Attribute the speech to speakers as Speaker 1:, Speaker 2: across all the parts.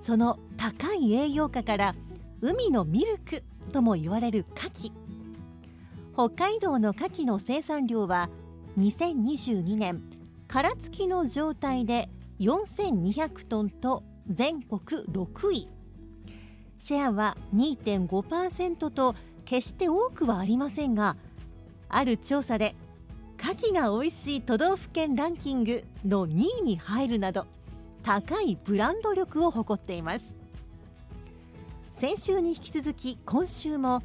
Speaker 1: その高い栄養価から海のミルクとも言われる牡蠣北海道の牡蠣の生産量は2022年殻付きの状態で4200トンと全国6位。シェアは2.5%と決して多くはありませんがある調査で牡蠣が美味しい都道府県ランキングの2位に入るなど高いブランド力を誇っています。先週に引き続き今週も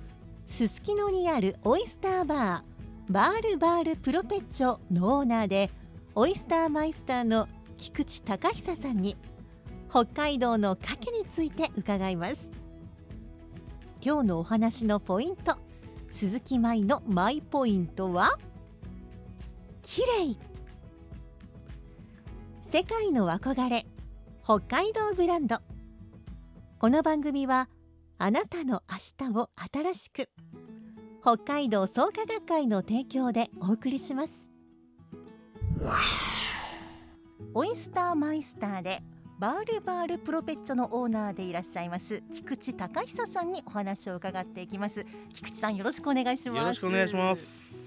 Speaker 1: すすきのにあるオイスターバーバールバールプロペッチョのオーナーでオイスターマイスターの菊池隆久さんに北海道の牡蠣について伺います。今日のお話のポイント鈴木舞のマイポイントは綺麗。世界の憧れ北海道ブランド。この番組はあなたの明日を新しく北海道創価学会の提供でお送りします。オイスターマイスターでバールバールプロペッチョのオーナーでいらっしゃいます菊池隆久さんにお話を伺っていきます。菊池さんよろしくお願いします。
Speaker 2: よろしくお願いします。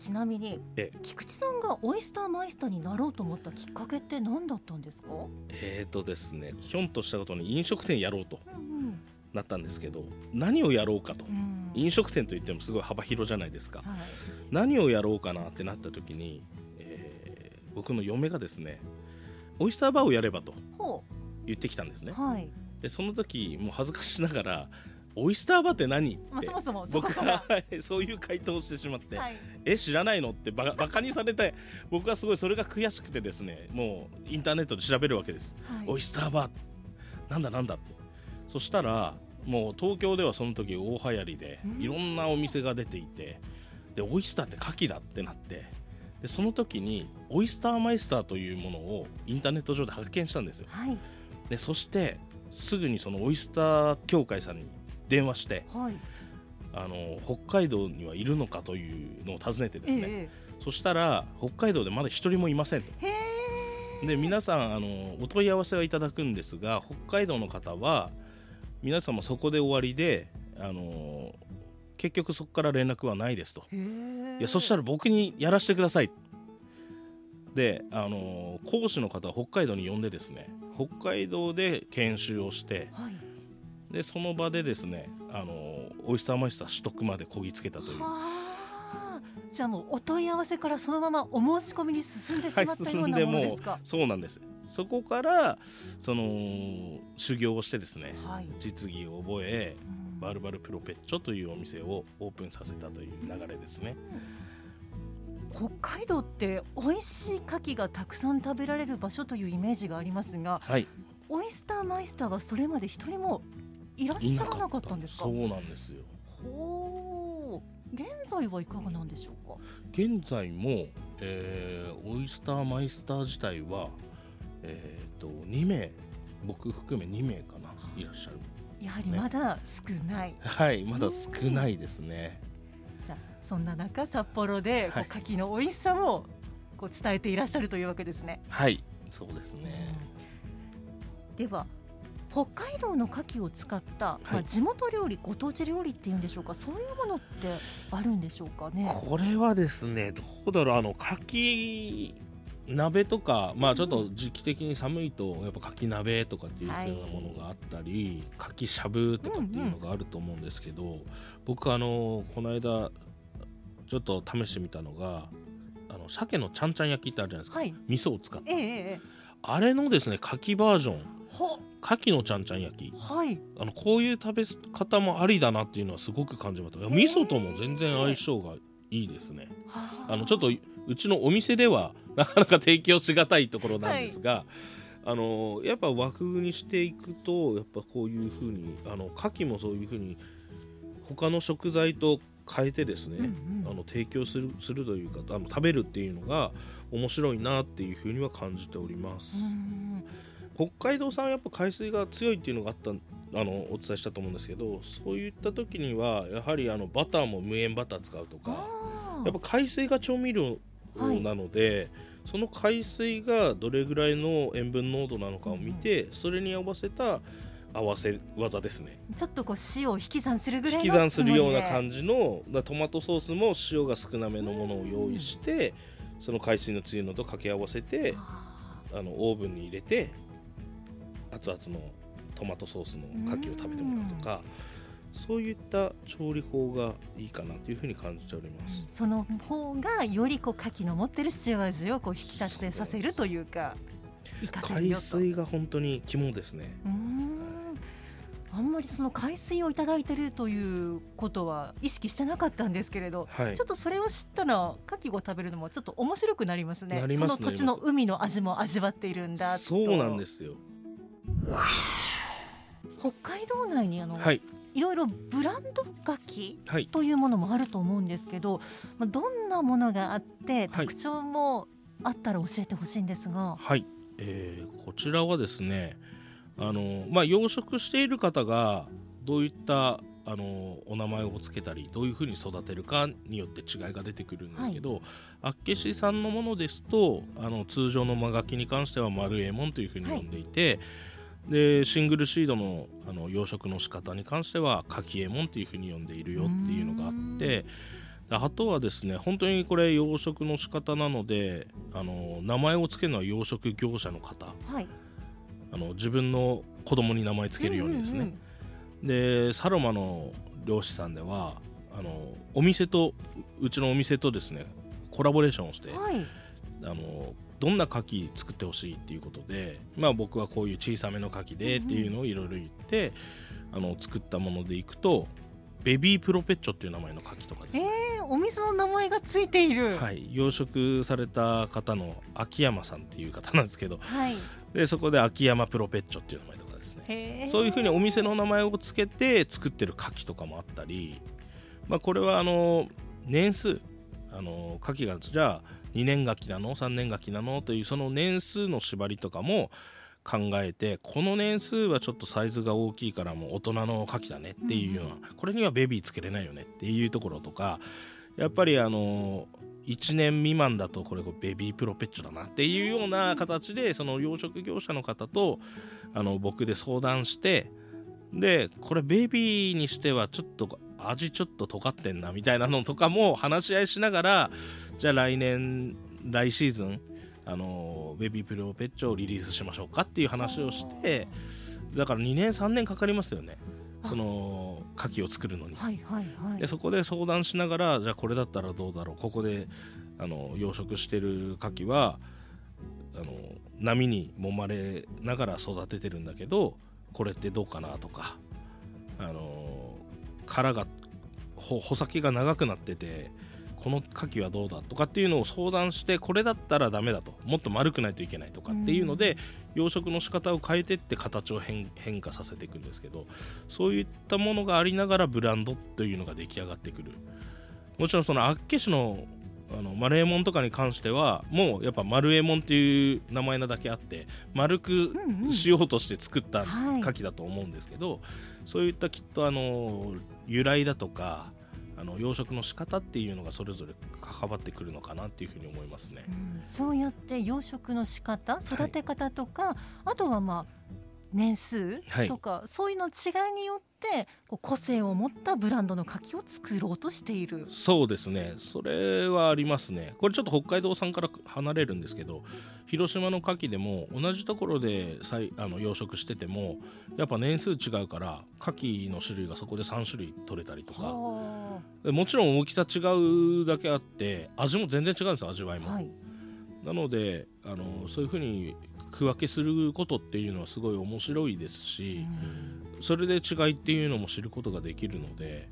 Speaker 1: ちなみに
Speaker 2: え
Speaker 1: 菊池さんがオイスターマイスターになろうと思ったきっかけって何だったんですか、
Speaker 2: えーとですね、ひょんとしたことに飲食店やろうと
Speaker 1: うん
Speaker 2: なったんですけど、何をやろうかと。
Speaker 1: うん。
Speaker 2: 飲食店といってもすごい幅広じゃないですか。
Speaker 1: はい。
Speaker 2: 何をやろうかなってなった時に、えー僕の嫁がですね、オイスターバーをやればと
Speaker 1: ほ
Speaker 2: 言ってきたんですね。
Speaker 1: う。はい。
Speaker 2: で、その時もう恥ずかしながら、オイスターバーって何？って、
Speaker 1: まあそもそも
Speaker 2: 僕は そういう回答をしてしまって、
Speaker 1: はい。
Speaker 2: え知らないの？ってバカバカにされて 僕はすごいそれが悔しくてですねもうインターネットで調べるわけです。
Speaker 1: はい
Speaker 2: オイスターバーなんだなんだって。そしたらもう東京ではその時大流行りで
Speaker 1: うん。
Speaker 2: いろんなお店が出ていてでオイスターって牡蠣だってなってでその時にオイスターマイスターというものをインターネット上で発見したんですよ。
Speaker 1: はい。
Speaker 2: でそしてすぐにそのオイスター協会さんに電話して
Speaker 1: はい。
Speaker 2: あの北海道にはいるのかというのを尋ねてですね、
Speaker 1: え
Speaker 2: そしたら北海道でまだ一人もいませんと。で皆さんあのお問い合わせはいただくんですが北海道の方は皆様そこで終わりであの結局そこから連絡はないですと。いやそしたら僕にやらせてください。であの講師の方は北海道に呼んでですね北海道で研修をして
Speaker 1: はい
Speaker 2: でその場でですねあのオイスターマイスター取得までこぎつけたという。
Speaker 1: はあ。じゃあもうお問い合わせからそのままお申し込みに進んでしまったようなものですか、
Speaker 2: そうなんです。そこからその修行をしてですね
Speaker 1: はい、
Speaker 2: 実技を覚え
Speaker 1: うん。
Speaker 2: バルバルプロペッチョというお店をオープンさせたという流れですね。
Speaker 1: 北海道って美味しい牡蠣がたくさん食べられる場所というイメージがありますが
Speaker 2: はい。
Speaker 1: オイスターマイスターはそれまで一人もいらっしゃらなかったんですか？
Speaker 2: そうなんですよ。
Speaker 1: ほう。現在はいかがなんでしょうか？
Speaker 2: 現在も、えーオイスターマイスター自体はえっ、と2名僕含め2名かないらっしゃる。
Speaker 1: やはりまだ少ない、
Speaker 2: はいまだ少ないですね。
Speaker 1: じゃあそんな中札幌でこう
Speaker 2: はい。
Speaker 1: 牡蠣の美味しさをこう伝えていらっしゃるというわけですね、
Speaker 2: はいそうですね。
Speaker 1: では北海道の牡蠣を使った、まあ、
Speaker 2: はい
Speaker 1: 地元料理ご当地料理っていうんでしょうかそういうものってあるんでしょうかね？
Speaker 2: これはですねどうだろうあの牡蠣鍋とか、まあ、ちょっと時期的に寒いとやっぱかき鍋とかっていうよ
Speaker 1: はいう
Speaker 2: なものがあったり、かきしゃぶとかっていうのがあると思うんですけど、僕あのこの間ちょっと試してみたのがあの鮭のちゃんちゃん焼きってあるじゃないですか、
Speaker 1: はい。
Speaker 2: 味噌を使って
Speaker 1: ええええ
Speaker 2: あれのですねかきバージョン
Speaker 1: ほ。
Speaker 2: かきのちゃんちゃん焼き。
Speaker 1: はい。
Speaker 2: あのこういう食べ方もありだなっていうのはすごく感じました。味噌とも全然相性がいいですね。
Speaker 1: はあ。
Speaker 2: あのちょっとうちのお店では なかなか提供しがたいところなんですが、あのやっぱ和風にしていくとやっぱこういう風にあの牡蠣もそういう風に他の食材と変えてですね、
Speaker 1: うんうん。
Speaker 2: あの提供するするというかあの食べるっていうのが面白いなっていう風には感じております。
Speaker 1: うん
Speaker 2: 北海道産はやっぱ海水が強いっていうのがあったあのお伝えしたと思うんですけどそういった時にはやはりあのバターも無塩バター使うとかやっぱ海水が調味料
Speaker 1: はい。
Speaker 2: なので、その海水がどれぐらいの塩分濃度なのかを見て、それに合わせた合わせ技ですね。
Speaker 1: ちょっとこう塩を引き算するぐらいの
Speaker 2: 引き算するような
Speaker 1: じ
Speaker 2: 感じのだトマトソースも塩が少なめのものを用意して、その海水の強いのと掛け合わせてあのオーブンに入れて熱々のトマトソースの牡蠣を食べてもらうとかそういった調理法がいいかなというふうに感じております。
Speaker 1: その方がよりこう牡蠣の持ってる塩味をこう引き立てさせるというか活かせる
Speaker 2: 海水が本当に肝ですね。
Speaker 1: うーんあんまりその海水をいただいてるということは意識してなかったんですけれど、
Speaker 2: はい
Speaker 1: ちょっとそれを知ったら牡蠣を食べるのもちょっと面白くなりますね
Speaker 2: す
Speaker 1: その土地の海の味も味わっているんだと
Speaker 2: そうなんですよ。
Speaker 1: 北海道内にあの、
Speaker 2: はい。
Speaker 1: いろいろブランド牡蠣
Speaker 2: はい。
Speaker 1: というものもあると思うんですけど、まあ、どんなものがあって
Speaker 2: はい。
Speaker 1: 特徴もあったら教えてほしいんですが、
Speaker 2: はい、えーこちらはですねあの、まあ、養殖している方がどういったあのお名前をつけたりどういうふうに育てるかによって違いが出てくるんですけど、あっけしさんのものですとあの通常の間垣に関しては丸えもんというふうに呼んでいて、でシングルシードのあの養殖の仕方に関してはかきえもんというふうに呼んでいるよっていうのがあって。あとはですね本当にこれ養殖の仕方なのであの名前を付けるのは養殖業者の方。
Speaker 1: はい、
Speaker 2: あの自分の子供に名前付けるようにですね、でサロマの漁師さんではあのお店とううちのお店とですねコラボレーションをして
Speaker 1: はい。
Speaker 2: あのどんな牡蠣作ってほしいっていうことで、まあ、僕はこういう小さめの牡蠣でっていうのをいろいろ言って、あの作ったものでいくとベビープロペッチョっていう名前の牡蠣とかですね、
Speaker 1: えー、お店の名前がついている。
Speaker 2: はい、養殖された方の秋山さんっていう方なんですけど
Speaker 1: はい。
Speaker 2: でそこで秋山プロペッチョっていう名前とかですね。そういうふうにお店の名前をつけて作ってる牡蠣とかもあったり、まあ、これはあの年数あの牡蠣がじゃあ2年牡蠣なの？3年牡蠣なの？というその年数の縛りとかも考えてこの年数はちょっとサイズが大きいからもう大人の牡蠣だねっていうような、これにはベビーつけれないよねっていうところとかやっぱりあの1年未満だとこれベビープロペッチョだなっていうような形でその養殖業者の方とあの僕で相談してでこれベビーにしてはちょっと味ちょっと尖ってんなみたいなのとかも話し合いしながらじゃあ来年来シーズンあのベビープロペッチョをリリースしましょうかっていう話をしてだから2年3年かかりますよねその牡蠣を作るのに。
Speaker 1: はいはいはい
Speaker 2: で。そこで相談しながらじゃあこれだったらどうだろうここであの養殖してる牡蠣はあの波に揉まれながら育ててるんだけどこれってどうかなとかあの殻がほ穂先が長くなっててこの牡蠣はどうだとかっていうのを相談してこれだったらダメだと。もっと丸くないといけないとかっていうので、養殖の仕方を変えてって形を変変化させていくんですけどそういったものがありながらブランドというのが出来上がってくる。もちろんそのあっけしのあの丸右衛門とかに関してはもうやっぱ丸右衛門っていう名前なだけあって丸く
Speaker 1: うんうん。
Speaker 2: しようとして作った
Speaker 1: はい。
Speaker 2: 牡蠣だと思うんですけど、そういったきっとあの由来だとかあの養殖の仕方っていうのがそれぞれ関わってくるのかなっていうふうに思いますね。
Speaker 1: うん。そうやって養殖の仕方育て方とか、あとはまあ
Speaker 3: 年数
Speaker 2: はい。
Speaker 3: とか、そういうの違いによってこう個性を持ったブランドの牡蠣を作ろうとしている。
Speaker 2: そうですね。それはありますね。これちょっと北海道産から離れるんですけど広島の牡蠣でも同じところで再あの養殖しててもやっぱ年数違うから牡蠣の種類がそこで3種類取れたりとか。もちろん大きさ違うだけあって味も全然違うんですよ味わいも、
Speaker 3: あはい。
Speaker 2: なのであのそういうふうに区分けすることっていうのはすごい面白いですし、それで違いっていうのも知ることができるので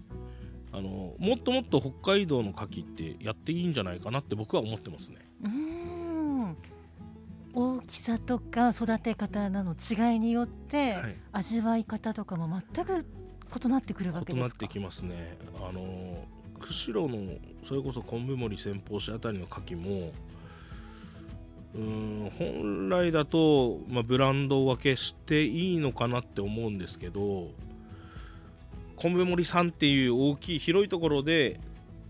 Speaker 2: あのもっともっと北海道の牡蠣ってやっていいんじゃないかなって僕は思ってますね。
Speaker 3: うーん大きさとか育て方なの違いによって、
Speaker 2: はい
Speaker 3: 味わい方とかも全く異なってくるわけですか？
Speaker 2: 異なってきますね。あの釧路のそれこそ昆布森先方市あたりの牡蠣もうーん本来だと、まあ、ブランド分けしていいのかなって思うんですけど昆布森さんっていう大きい広いところで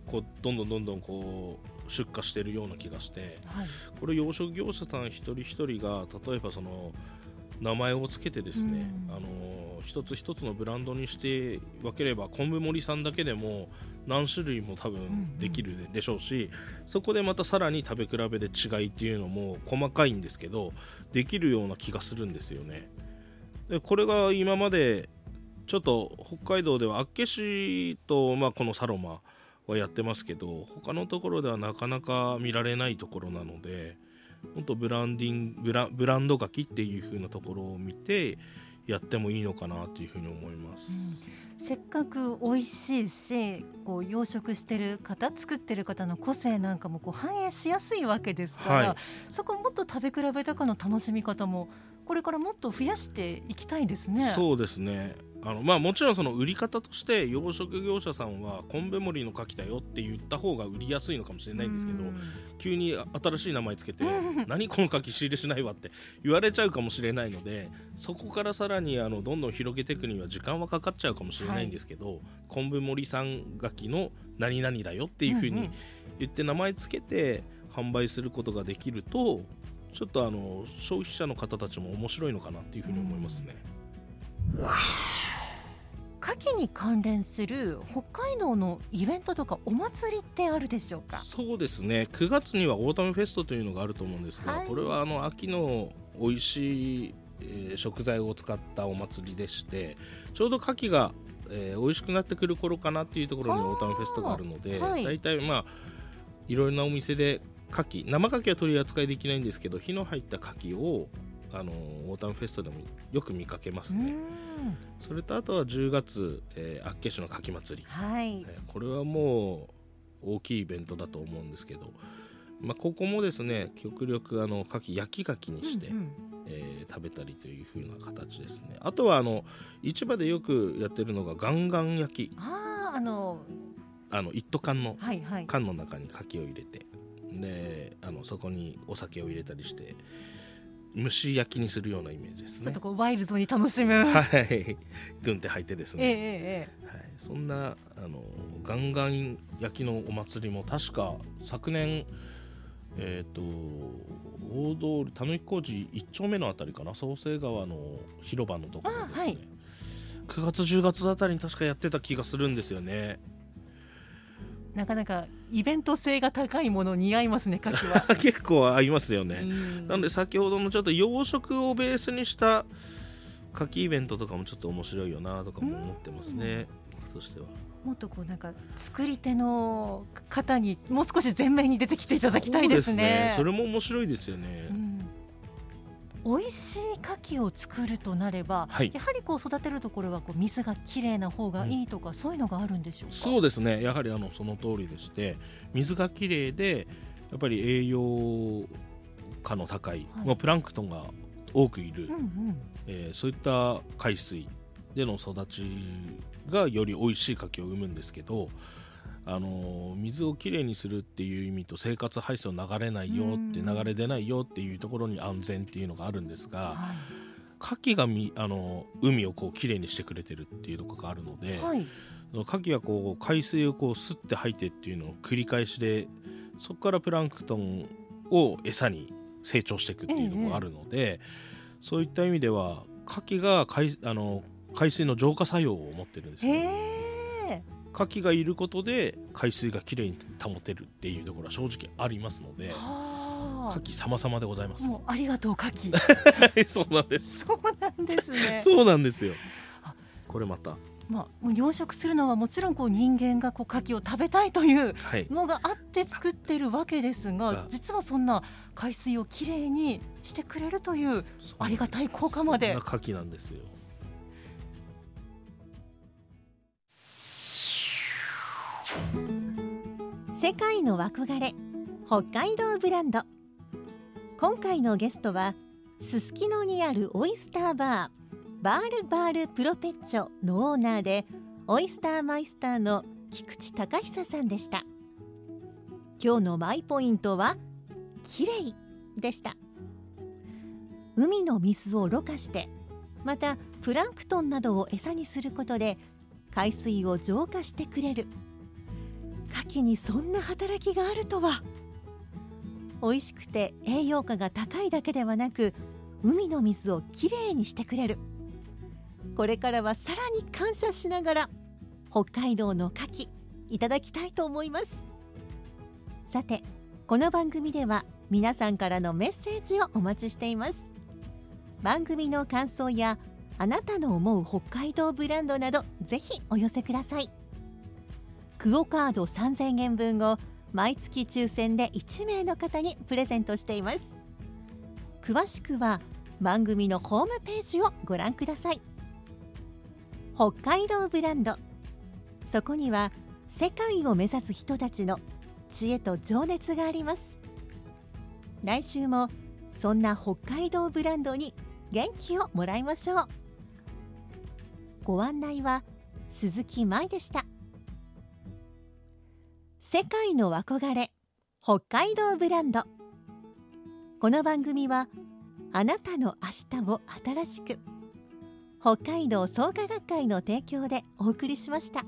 Speaker 2: こうどんどんどんどんこう出荷してるような気がして
Speaker 3: はい。
Speaker 2: これ養殖業者さん一人一人が例えばその名前をつけてですね、
Speaker 3: うん。
Speaker 2: あの一つ一つのブランドにして分ければ昆布森さんだけでも何種類も多分できるでしょうし、そこでまたさらに食べ比べで違いっていうのも細かいんですけどできるような気がするんですよね。でこれが今までちょっと北海道では厚岸と、まあ、このサロマはやってますけど他のところではなかなか見られないところなのでもっとブランディングブラブランド柿っていう風なところを見てやってもいいのかなというふうに思います。
Speaker 3: せっかく美味しいしこう養殖してる方作ってる方の個性なんかもこう反映しやすいわけですから、
Speaker 2: はい
Speaker 3: そこをもっと食べ比べとかの楽しみ方もこれからもっと増やしていきたいですね。
Speaker 2: そうですねあのまあもちろんその売り方として養殖業者さんは昆布森の牡蠣だよって言った方が売りやすいのかもしれないんですけど
Speaker 3: うん。
Speaker 2: 急に新しい名前つけて何この牡蠣仕入れしないわって言われちゃうかもしれないので そこからさらにあのどんどん広げていくには時間はかかっちゃうかもしれないんですけど、昆布森さん牡蠣の何々だよっていうふうに言って名前つけて販売することができるとちょっとあの消費者の方たちも面白いのかなっていうふうに思いますね。
Speaker 3: 牡蠣に関連する北海道のイベントとかお祭りってあるでしょうか？
Speaker 2: そうですね。9月にはオータムフェストというのがあると思うんですが、
Speaker 3: はい。
Speaker 2: これはあの秋の美味しい、えー食材を使ったお祭りでしてちょうど牡蠣が、えー美味しくなってくる頃かなっていうところにオータムフェストがあるので、
Speaker 3: はい。
Speaker 2: 大体まあいろいろなお店で牡蠣生牡蠣は取り扱いできないんですけど火の入った牡蠣をあのオータムフェストでもよく見かけますね。
Speaker 3: うん。
Speaker 2: それとあとは10月、えー、厚岸の牡蠣祭り。
Speaker 3: はい。
Speaker 2: えーこれはもう大きいイベントだと思うんですけど、まあ、ここもですね極力あの牡蠣焼き牡蠣にして、
Speaker 3: うんうん。
Speaker 2: えー食べたりという風な形ですね。あとはあの市場でよくやってるのがガンガン焼き。
Speaker 3: あああの
Speaker 2: あの一斗缶の
Speaker 3: はいはい。
Speaker 2: 缶の中に牡蠣を入れて。であのそこにお酒を入れたりして蒸し焼きにするようなイメージですね。
Speaker 3: ちょっとこうワイルドに楽しむ。
Speaker 2: はい。軍手履いてです
Speaker 3: ええ
Speaker 2: ね、
Speaker 3: ええ
Speaker 2: はい、そんなあのガンガン焼きのお祭りも確か昨年えっ、と大通りたぬき工事1丁目のあたりかな？創生川の広場のところですね、
Speaker 3: あはい。
Speaker 2: 9月10月あたりに確かやってた気がするんですよね
Speaker 3: なかなかイベント性が高いもの似合いますね 牡蠣は。
Speaker 2: 結構合いますよね、
Speaker 3: うん。
Speaker 2: なんで先ほどのちょっと養殖をベースにした牡蠣イベントとかもちょっと面白いよなとかも思ってますね僕としては。
Speaker 3: もっとこうなんか作り手の方にもう少し前面に出てきていただきたいですね。
Speaker 2: そうそれも面白いですよね、
Speaker 3: うん美味しい牡蠣を作るとなれば、
Speaker 2: はい
Speaker 3: やはりこう育てるところはこう水がきれいな方がいいとか、そういうのがあるんでしょうか？
Speaker 2: そうですねやはりあのその通りでして水がきれいでやっぱり栄養価の高い、
Speaker 3: はい
Speaker 2: まあ、プランクトンが多くいる、
Speaker 3: うんうん。
Speaker 2: えーそういった海水での育ちがより美味しい牡蠣を生むんですけど、あのー水をきれいにするっていう意味と生活排水を流れないよって
Speaker 3: うん
Speaker 2: 流れ出ないよっていうところに安全っていうのがあるんですが
Speaker 3: は
Speaker 2: 牡蠣がみ、あのー海をこうきれいにしてくれてるっていうところがあるので。
Speaker 3: い。はい。
Speaker 2: 牡蠣はこう海水をこう吸って吐いてっていうのを繰り返しでそこからプランクトンを餌に成長していくっていうのもあるので、そういった意味では牡蠣が海あの海水の浄化作用を持ってるんですよ、
Speaker 1: へえ
Speaker 2: 牡蠣がいることで海水がきれいに保てるっていうところは正直ありますので
Speaker 1: は
Speaker 2: 牡蠣様々でございます。
Speaker 1: あもうありがとう牡蠣
Speaker 2: はいそうなんです。
Speaker 1: そうなんですね。
Speaker 2: そうなんですよ。
Speaker 1: あ。
Speaker 2: これまた。
Speaker 1: まあもう養殖するのはもちろんこう人間がこう牡蠣を食べたいという
Speaker 2: はい。
Speaker 1: のがあって作ってるわけですが
Speaker 2: あ。
Speaker 1: 実はそんな海水をきれいにしてくれるというありがたい効果まで。
Speaker 2: そんな牡蠣なんですよ
Speaker 1: 世界の憧れ北海道ブランド。今回のゲストはすすきのにあるオイスターバーバールバールプロペッチョのオーナーでオイスターマイスターの菊池隆久さんでした。今日のマイポイントはきれいでした。海の水をろ過してまたプランクトンなどを餌にすることで海水を浄化してくれる。牡蠣にそんな働きがあるとは。美味しくて栄養価が高いだけではなく海の水をきれいにしてくれる。これからはさらに感謝しながら北海道の牡蠣いただきたいと思います。さてこの番組では皆さんからのメッセージをお待ちしています。番組の感想やあなたの思う北海道ブランドなどぜひお寄せください。クオカード3000円分を毎月抽選で1名の方にプレゼントしています。詳しくは番組のホームページをご覧ください。北海道ブランド。そこには世界を目指す人たちの知恵と情熱があります。来週もそんな北海道ブランドに元気をもらいましょう。ご案内は鈴木舞でした。世界の憧れ北海道ブランドこの番組はあなたの明日を新しく北海道創価学会の提供でお送りしました。